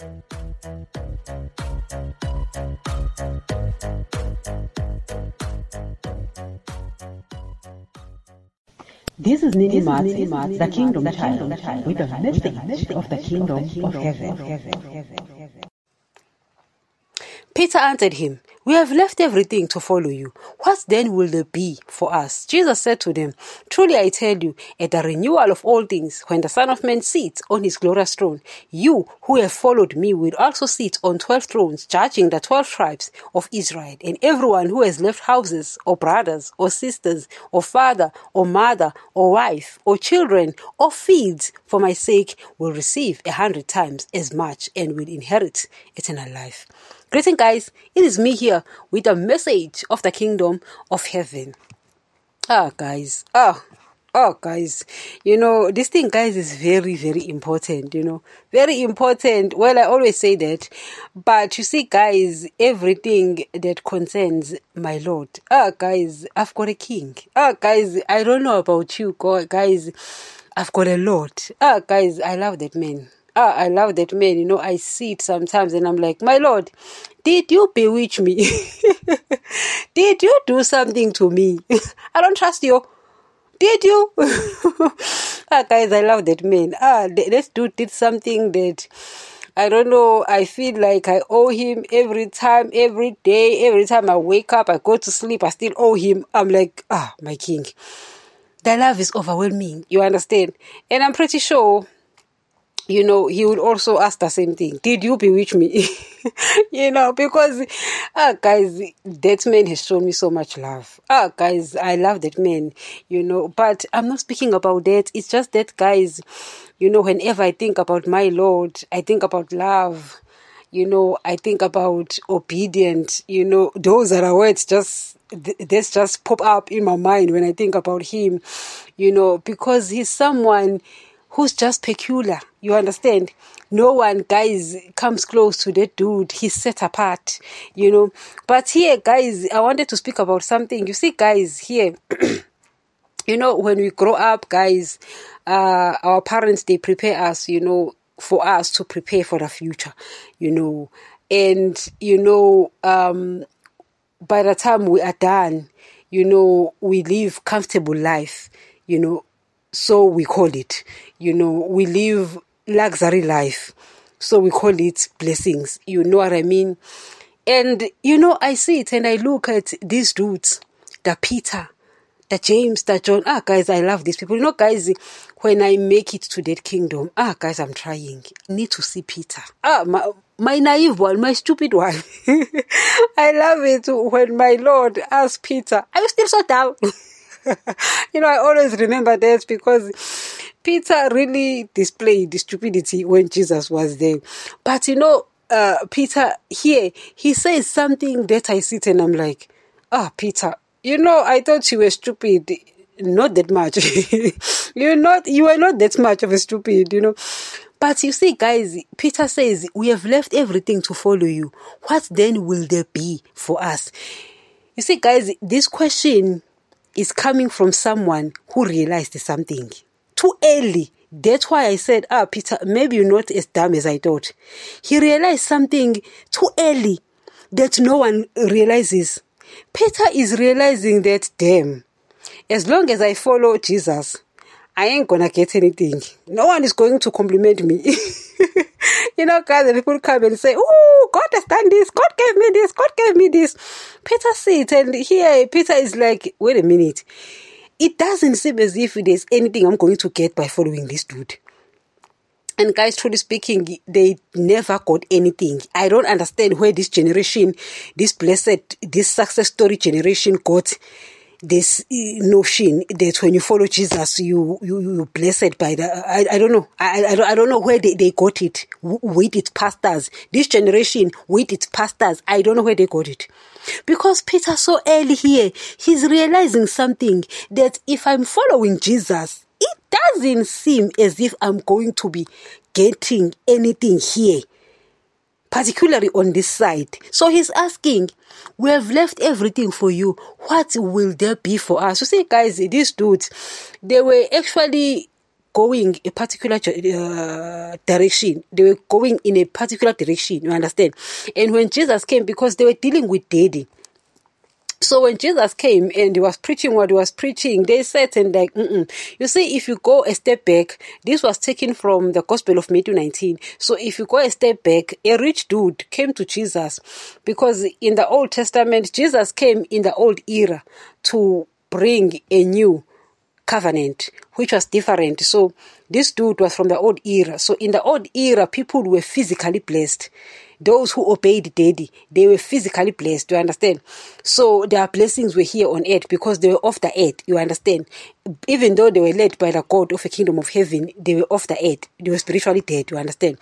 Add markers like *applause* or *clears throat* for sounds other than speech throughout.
This is Nini Mats, the Kingdom Child, with a message of the Kingdom of Heaven. Peter answered him, We have left everything to follow you. What then will there be for us? Jesus said to them, Truly I tell you, at the renewal of all things, when the Son of Man sits on his glorious throne, you who have followed me will also sit on twelve thrones, judging the twelve tribes of Israel. And everyone who has left houses, or brothers, or sisters, or father, or mother, or wife, or children, or fields for my sake will receive a hundred times as much and will inherit eternal life. Greeting, guys. It is me here with a message of the kingdom of heaven. Ah, guys. Ah. Oh, guys, you know, this thing, guys, is very, very important, you know, very important. Well, I always say that, but you see, guys, everything that concerns my Lord, ah, guys, I've got a king. Ah, guys, I don't know about you, guys, I've got a Lord. Ah, guys, I love that man ah, I love that man. You know, I see it sometimes and I'm like, my Lord, did you bewitch me? *laughs* did you do something to me? *laughs* I don't trust you. Did you? *laughs* ah, guys, I love that man. Ah, this dude did something that I don't know. I feel like I owe him every time, every day, every time I wake up, I go to sleep, I still owe him. I'm like, ah, my king. The love is overwhelming. You understand? And I'm pretty sure you know, he would also ask the same thing. Did you bewitch me? *laughs* you know, because, ah, guys, that man has shown me so much love. Ah, guys, I love that man, you know, but I'm not speaking about that. It's just that, guys, you know, whenever I think about my Lord, I think about love. You know, I think about obedient, you know, those are the words just this just pop up in my mind when I think about him, you know, because he's someone who's just peculiar. You understand? No one, guys, comes close to that dude. He's set apart, you know. But here, guys, I wanted to speak about something. You see, guys, here, *clears throat* you know, when we grow up, guys, uh, our parents, they prepare us, you know, for us to prepare for the future, you know. And, you know, um, by the time we are done, you know, we live comfortable life, you know, so we call it. You know, we live luxury life, so we call it blessings. You know what I mean? And you know, I see it and I look at these dudes, the Peter, the James, the John. Ah, guys, I love these people. You know, guys, when I make it to that kingdom, ah, guys, I'm trying. Need to see Peter. Ah, my, my naive one, my stupid one. *laughs* I love it when my Lord asks Peter, Are you still so down? *laughs* *laughs* you know, I always remember that because Peter really displayed the stupidity when Jesus was there. But you know, uh, Peter here, he says something that I sit and I'm like, ah, oh, Peter, you know, I thought you were stupid. Not that much. *laughs* You're not, you are not that much of a stupid, you know. But you see, guys, Peter says, We have left everything to follow you. What then will there be for us? You see, guys, this question is coming from someone who realized something too early. That's why I said, ah, Peter, maybe you're not as dumb as I thought. He realized something too early that no one realizes. Peter is realizing that, damn, as long as I follow Jesus, I ain't gonna get anything. No one is going to compliment me. *laughs* you know, guys, the people come and say, Oh, God has done this. God gave me this. God gave me this. Peter sits and here Peter is like, Wait a minute. It doesn't seem as if there's anything I'm going to get by following this dude. And guys, truly speaking, they never got anything. I don't understand where this generation, this blessed, this success story generation got this eh, notion that when you follow Jesus, you you you blessed by the. I, I don't know. I, I don't I don't know where they, they got it with its pastors. This generation with its pastors. I don't know where they got it. Because Peter so early here, he's realizing something that if I'm following Jesus, it doesn't seem as if I'm going to be getting anything here particularly on this side. So he's asking, We have left everything for you. What will there be for us? You see, guys, these dudes, they were actually going a particular uh, direction. They were going in a particular direction. You understand? And when Jesus came, because they were dealing with daddy. So when Jesus came and he was preaching what he was preaching, they said and like, Mm-mm. you see, if you go a step back, this was taken from the Gospel of Matthew 19. So if you go a step back, a rich dude came to Jesus because in the Old Testament, Jesus came in the old era to bring a new covenant, which was different. So this dude was from the old era. So in the old era, people were physically blessed those who obeyed daddy, they were physically blessed. Do you understand? So their blessings were here on earth because they were off the earth. You understand? Even though they were led by the God of the kingdom of heaven, they were off the earth. They were spiritually dead. You understand?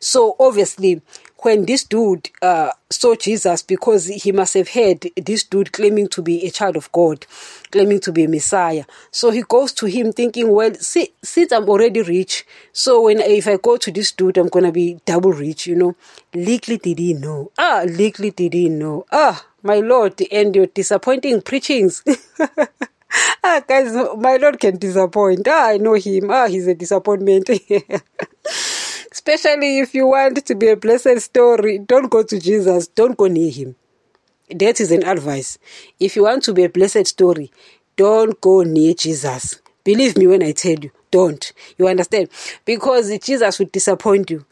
So obviously, when this dude uh, saw Jesus, because he must have heard this dude claiming to be a child of God, claiming to be a Messiah. So he goes to him thinking, well, see, since I'm already rich, so when if I go to this dude, I'm gonna be double rich, you know. Little did he know. Ah, little did he know. Ah, my Lord, and your disappointing preachings. *laughs* *laughs* ah, guys, my Lord can disappoint. Ah, I know him. Ah, he's a disappointment. *laughs* Especially if you want to be a blessed story, don't go to Jesus, don't go near him. That is an advice. If you want to be a blessed story, don't go near Jesus. Believe me when I tell you, don't. You understand? Because Jesus will disappoint you.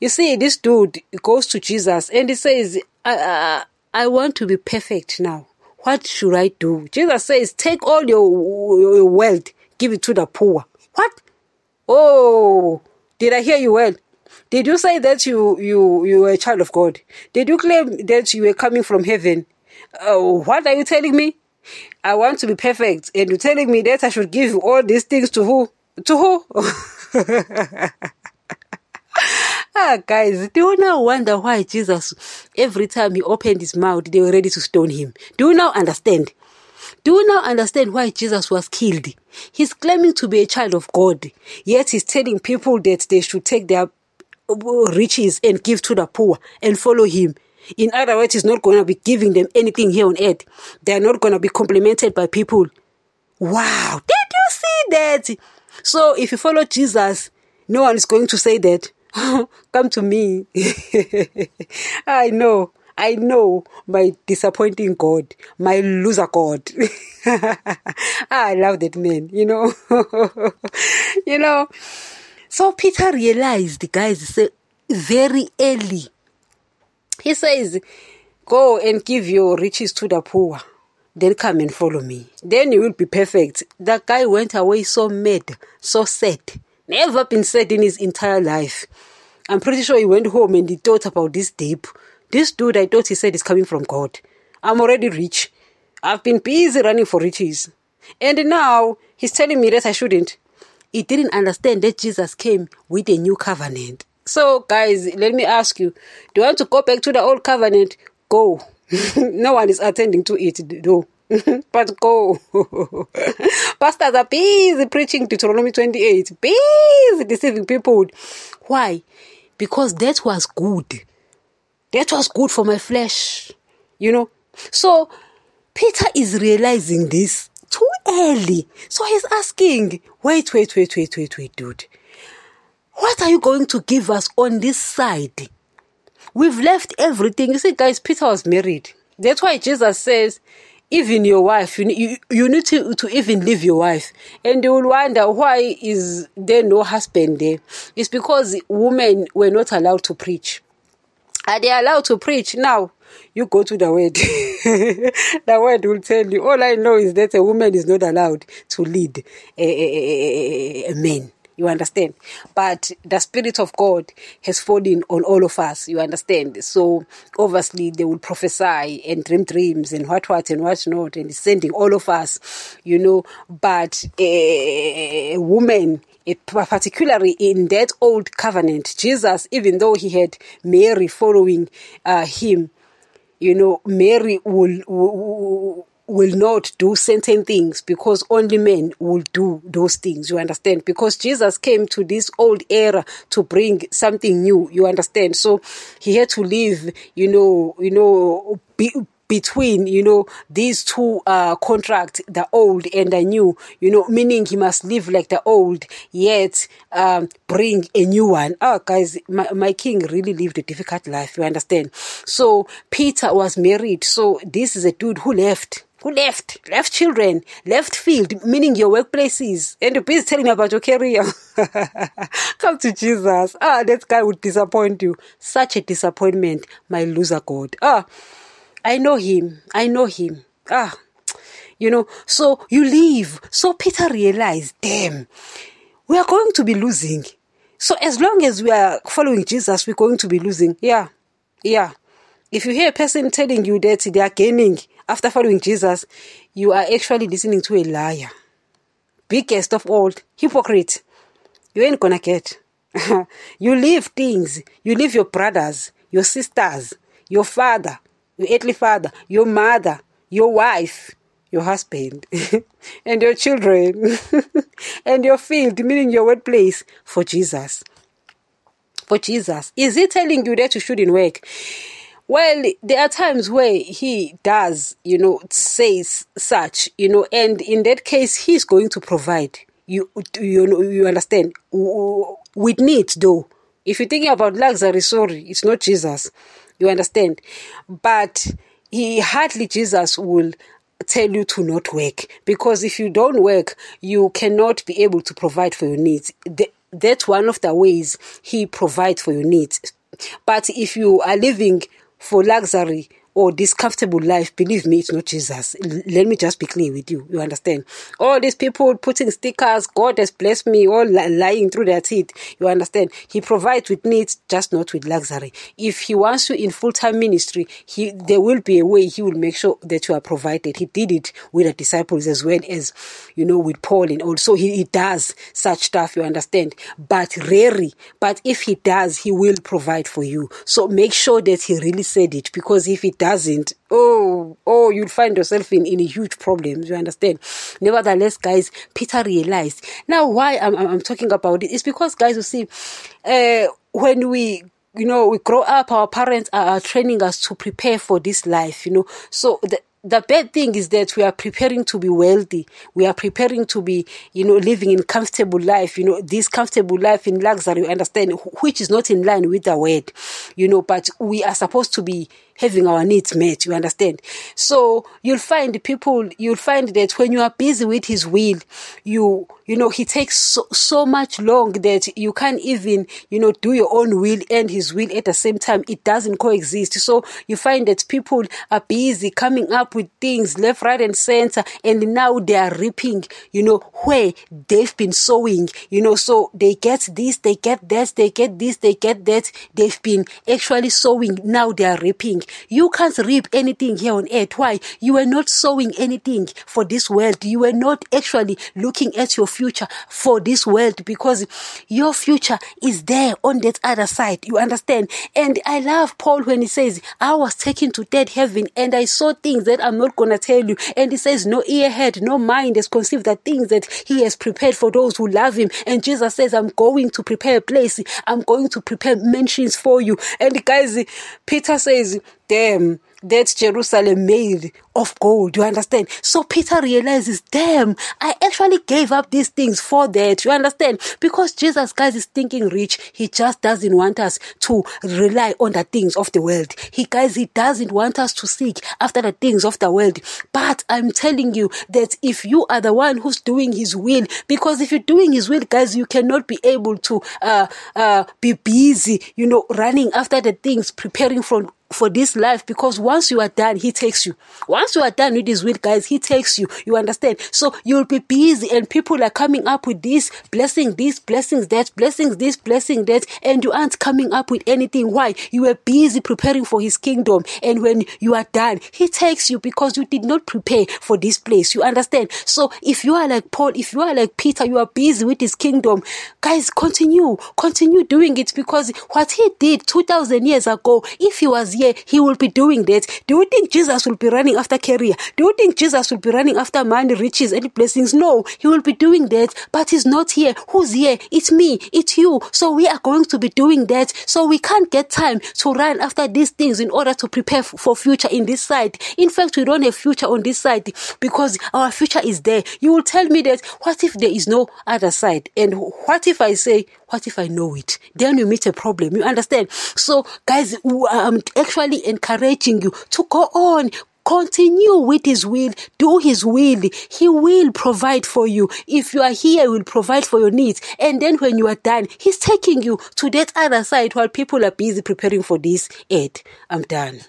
You see, this dude goes to Jesus and he says, I, I, I want to be perfect now. What should I do? Jesus says, Take all your, your wealth, give it to the poor. What? Oh, did I hear you well? Did you say that you you you were a child of God? Did you claim that you were coming from heaven? Uh, what are you telling me? I want to be perfect, and you're telling me that I should give all these things to who? To who? *laughs* ah, guys, do you now wonder why Jesus, every time he opened his mouth, they were ready to stone him? Do you now understand? Do you now understand why Jesus was killed? He's claiming to be a child of God, yet he's telling people that they should take their riches and give to the poor and follow him. In other words, he's not going to be giving them anything here on earth. They're not going to be complimented by people. Wow, did you see that? So if you follow Jesus, no one is going to say that. *laughs* Come to me. *laughs* I know. I know my disappointing God, my loser God. *laughs* Ah, I love that man, you know. you know. So Peter realized, guys, very early. He says, Go and give your riches to the poor. Then come and follow me. Then you will be perfect. That guy went away so mad, so sad. Never been sad in his entire life. I'm pretty sure he went home and he thought about this deep. This dude, I thought he said is coming from God. I'm already rich. I've been busy running for riches. And now he's telling me that I shouldn't. He didn't understand that Jesus came with a new covenant. So, guys, let me ask you do you want to go back to the old covenant? Go. *laughs* no one is attending to it, though. *laughs* but go. Pastors are busy preaching Deuteronomy 28, busy deceiving people. Why? Because that was good. That was good for my flesh. You know? So Peter is realizing this too early. So he's asking, wait, wait, wait, wait, wait, wait, dude. What are you going to give us on this side? We've left everything. You see, guys, Peter was married. That's why Jesus says, even your wife, you, you, you need to, to even leave your wife. And you will wonder why is there no husband there? It's because women were not allowed to preach. Are they allowed to preach? Now, you go to the word. *laughs* the word will tell you. All I know is that a woman is not allowed to lead a, a, a, a man. You understand? But the Spirit of God has fallen on all of us. You understand? So obviously they will prophesy and dream dreams and what what and what not and sending all of us, you know. But a, woman particularly in that old covenant, Jesus, even though he had Mary following uh, him, you know, Mary will, will, will not do certain things because only men will do those things. You understand? Because Jesus came to this old era to bring something new. You understand? So he had to leave, you know, you know, be, between, you know, these two uh, contracts, the old and the new, you know, meaning he must live like the old, yet um, bring a new one. Oh, guys, my, my king really lived a difficult life, you understand? So Peter was married. So this is a dude who left left, left children, left field, meaning your workplaces, and busy telling me about your career. *laughs* Come to Jesus. Ah, that guy would disappoint you. Such a disappointment, my loser God. Ah, I know him. I know him. Ah, you know, so you leave. So Peter realized, damn, we are going to be losing. So as long as we are following Jesus, we're going to be losing. Yeah, yeah. If you hear a person telling you that they are gaining after following Jesus, you are actually listening to a liar. Biggest of all, hypocrite. You ain't gonna get. *laughs* you leave things. You leave your brothers, your sisters, your father, your earthly father, your mother, your wife, your husband, *laughs* and your children, *laughs* and your field, meaning your workplace, for Jesus. For Jesus. Is he telling you that you shouldn't work? Well, there are times where he does, you know, says such, you know, and in that case, he's going to provide. You, you know, you understand? With need, though. If you're thinking about luxury, sorry, it's not Jesus. You understand? But he hardly Jesus will tell you to not work because if you don't work, you cannot be able to provide for your needs. That's one of the ways he provides for your needs. But if you are living for luxury or this comfortable life, believe me, it's not Jesus. Let me just be clear with you. You understand? All these people putting stickers, God has blessed me, all lying through their teeth. You understand? He provides with needs, just not with luxury. If He wants you in full time ministry, He there will be a way He will make sure that you are provided. He did it with the disciples as well as, you know, with Paul and also He, he does such stuff. You understand? But rarely. But if He does, He will provide for you. So make sure that He really said it because if He doesn't, oh, oh, you'll find yourself in, in a huge problem. You understand? Nevertheless, guys, Peter realized. Now, why I'm, I'm talking about it is because, guys, you see, uh, when we you know, we grow up, our parents are training us to prepare for this life, you know. So the, the bad thing is that we are preparing to be wealthy. We are preparing to be, you know, living in comfortable life, you know, this comfortable life in luxury, you understand, which is not in line with the word, you know, but we are supposed to be having our needs met, you understand? So you'll find people, you'll find that when you are busy with his will, you, you know, he takes so, so much long that you can't even, you know, do your own will and his will at the same time. It doesn't coexist. So you find that people are busy coming up with things left, right, and center, and now they are reaping, you know, where they've been sowing, you know, so they get this, they get that, they get this, they get that. They've been actually sowing, now they are reaping. You can't reap anything here on earth. Why? You are not sowing anything for this world. You are not actually looking at your future for this world because your future is there on that other side. You understand? And I love Paul when he says, I was taken to dead heaven and I saw things that I'm not going to tell you. And he says, no ear heard, no mind has conceived the things that he has prepared for those who love him. And Jesus says, I'm going to prepare a place. I'm going to prepare mansions for you. And guys, Peter says, damn, that Jerusalem made of gold. You understand? So Peter realizes, damn, I actually gave up these things for that. You understand? Because Jesus, guys, is thinking rich. He just doesn't want us to rely on the things of the world. He, guys, he doesn't want us to seek after the things of the world. But I'm telling you that if you are the one who's doing his will, because if you're doing his will, guys, you cannot be able to, uh, uh, be busy, you know, running after the things, preparing for for this life because once you are done, he takes you. Once you are done with his will, guys, he takes you. You understand? So you'll be busy and people are coming up with this blessing, this blessings, that blessings, this blessing, that, and you aren't coming up with anything. Why? You were busy preparing for his kingdom. And when you are done, he takes you because you did not prepare for this place. You understand? So if you are like Paul, if you are like Peter, you are busy with his kingdom, guys, continue, continue doing it because what he did 2000 years ago, if he was he will be doing that. Do you think Jesus will be running after after career? Do you think Jesus will be running after money, riches, and blessings? No, he will be doing that, but he's not here. Who's here? It's me, it's you. So we are going to be doing that. So we can't get time to run after these things in order to prepare for future in this side. In fact, we don't have future on this side because our future is there. You will tell me that what if there is no other side? And what if I say, what if I know it? Then you meet a problem. You understand? So, guys, I'm um, actually encouraging you to go on, Continue with His will. Do His will. He will provide for you. If you are here, He will provide for your needs. And then when you are done, He's taking you to that other side while people are busy preparing for this Ed, I'm done.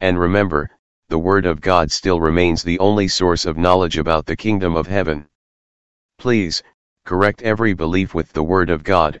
And remember, the Word of God still remains the only source of knowledge about the kingdom of heaven. Please, correct every belief with the Word of God,